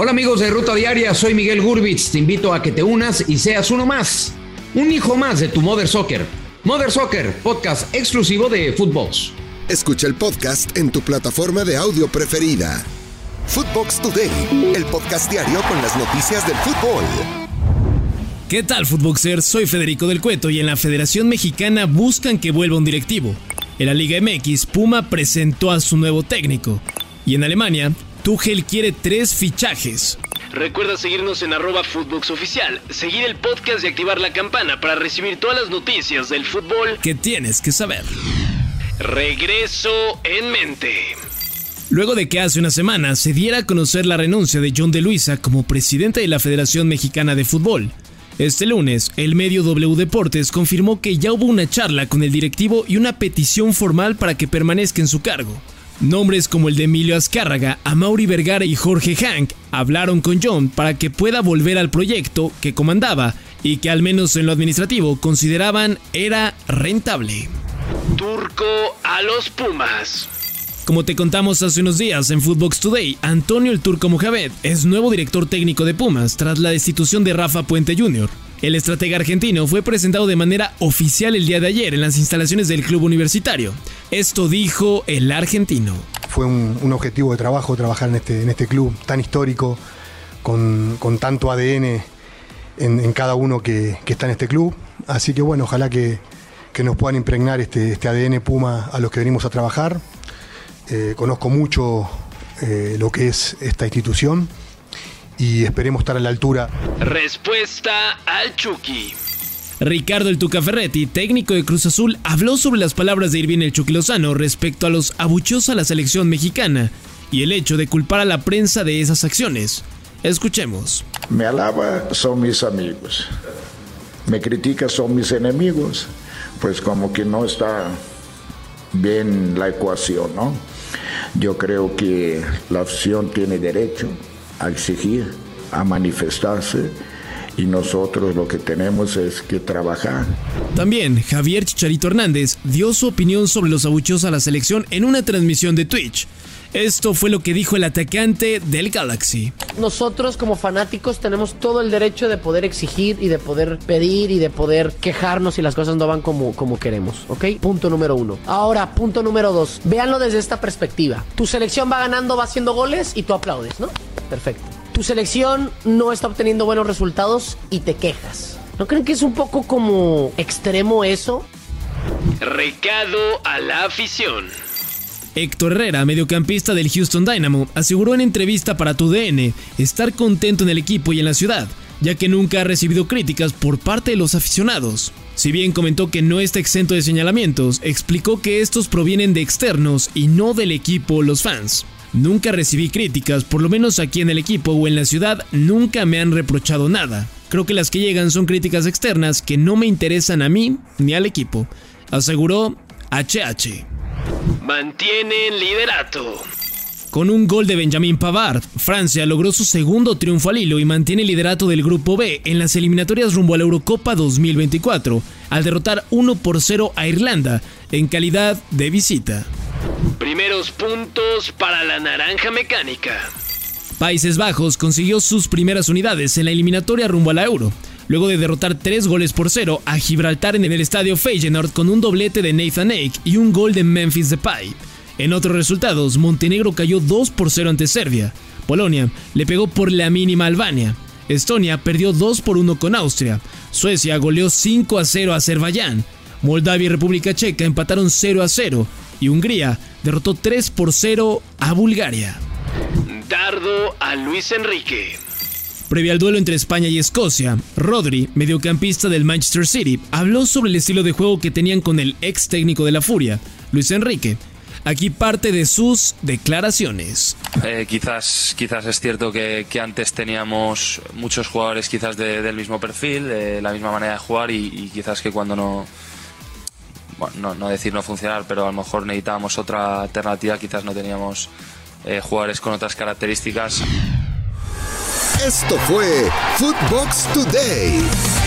Hola amigos de Ruta Diaria, soy Miguel Gurbitz. Te invito a que te unas y seas uno más, un hijo más de tu Mother Soccer. Mother Soccer, podcast exclusivo de Footbox. Escucha el podcast en tu plataforma de audio preferida. Footbox Today, el podcast diario con las noticias del fútbol. ¿Qué tal, Footboxer? Soy Federico del Cueto y en la Federación Mexicana buscan que vuelva un directivo. En la Liga MX, Puma presentó a su nuevo técnico. Y en Alemania, Tuchel quiere tres fichajes. Recuerda seguirnos en arroba Oficial, seguir el podcast y activar la campana para recibir todas las noticias del fútbol que tienes que saber. Regreso en mente. Luego de que hace una semana se diera a conocer la renuncia de John de Luisa como presidente de la Federación Mexicana de Fútbol, este lunes, el medio W Deportes confirmó que ya hubo una charla con el directivo y una petición formal para que permanezca en su cargo. Nombres como el de Emilio Azcárraga, Amaury Vergara y Jorge Hank hablaron con John para que pueda volver al proyecto que comandaba y que al menos en lo administrativo consideraban era rentable. Turco a los Pumas. Como te contamos hace unos días en Footbox Today, Antonio el Turco Mohamed es nuevo director técnico de Pumas tras la destitución de Rafa Puente Jr. El estratega argentino fue presentado de manera oficial el día de ayer en las instalaciones del club universitario. Esto dijo el argentino. Fue un, objetivo de trabajo trabajar en este, en este club tan histórico, con, tanto ADN en, cada uno que, está en este club. Así que bueno, ojalá que, nos puedan impregnar este, este ADN Puma a los que venimos a trabajar. Eh, conozco mucho eh, lo que es esta institución y esperemos estar a la altura. Respuesta al Chucky. Ricardo El Tuca Ferretti, técnico de Cruz Azul, habló sobre las palabras de Irving El Chucky Lozano respecto a los abucheos a la selección mexicana y el hecho de culpar a la prensa de esas acciones. Escuchemos. Me alaba, son mis amigos. Me critica, son mis enemigos. Pues como que no está bien la ecuación, ¿no? Yo creo que la opción tiene derecho a exigir, a manifestarse y nosotros lo que tenemos es que trabajar. También Javier Chicharito Hernández dio su opinión sobre los abucheos a la selección en una transmisión de Twitch. Esto fue lo que dijo el atacante del Galaxy. Nosotros como fanáticos tenemos todo el derecho de poder exigir y de poder pedir y de poder quejarnos si las cosas no van como, como queremos, ¿ok? Punto número uno. Ahora, punto número dos. Véanlo desde esta perspectiva. Tu selección va ganando, va haciendo goles y tú aplaudes, ¿no? Perfecto. Tu selección no está obteniendo buenos resultados y te quejas. ¿No creen que es un poco como extremo eso? Recado a la afición. Héctor Herrera, mediocampista del Houston Dynamo, aseguró en entrevista para TUDN estar contento en el equipo y en la ciudad, ya que nunca ha recibido críticas por parte de los aficionados. Si bien comentó que no está exento de señalamientos, explicó que estos provienen de externos y no del equipo o los fans. Nunca recibí críticas, por lo menos aquí en el equipo o en la ciudad, nunca me han reprochado nada. Creo que las que llegan son críticas externas que no me interesan a mí ni al equipo, aseguró HH. Mantienen liderato. Con un gol de Benjamin Pavard, Francia logró su segundo triunfo al hilo y mantiene el liderato del Grupo B en las eliminatorias rumbo a la Eurocopa 2024, al derrotar 1 por 0 a Irlanda en calidad de visita. Puntos para la naranja mecánica. Países Bajos consiguió sus primeras unidades en la eliminatoria rumbo a la Euro, luego de derrotar 3 goles por 0 a Gibraltar en el estadio Feyenoord con un doblete de Nathan Ake y un gol de Memphis Depay. En otros resultados, Montenegro cayó 2 por 0 ante Serbia. Polonia le pegó por la mínima a Albania. Estonia perdió 2 por 1 con Austria. Suecia goleó 5 a 0 a Azerbaiyán. Moldavia y República Checa empataron 0 a 0 y Hungría derrotó 3 por 0 a Bulgaria. Dardo a Luis Enrique. Previo al duelo entre España y Escocia, Rodri, mediocampista del Manchester City, habló sobre el estilo de juego que tenían con el ex técnico de la Furia, Luis Enrique. Aquí parte de sus declaraciones. Eh, quizás, quizás es cierto que, antes teníamos muchos jugadores quizás del mismo perfil, de la misma manera de jugar y quizás que cuando no, bueno, no, decir no funcionar, pero a lo mejor necesitábamos otra alternativa, quizás no teníamos eh, jugadores con otras características. Esto fue Footbox Today.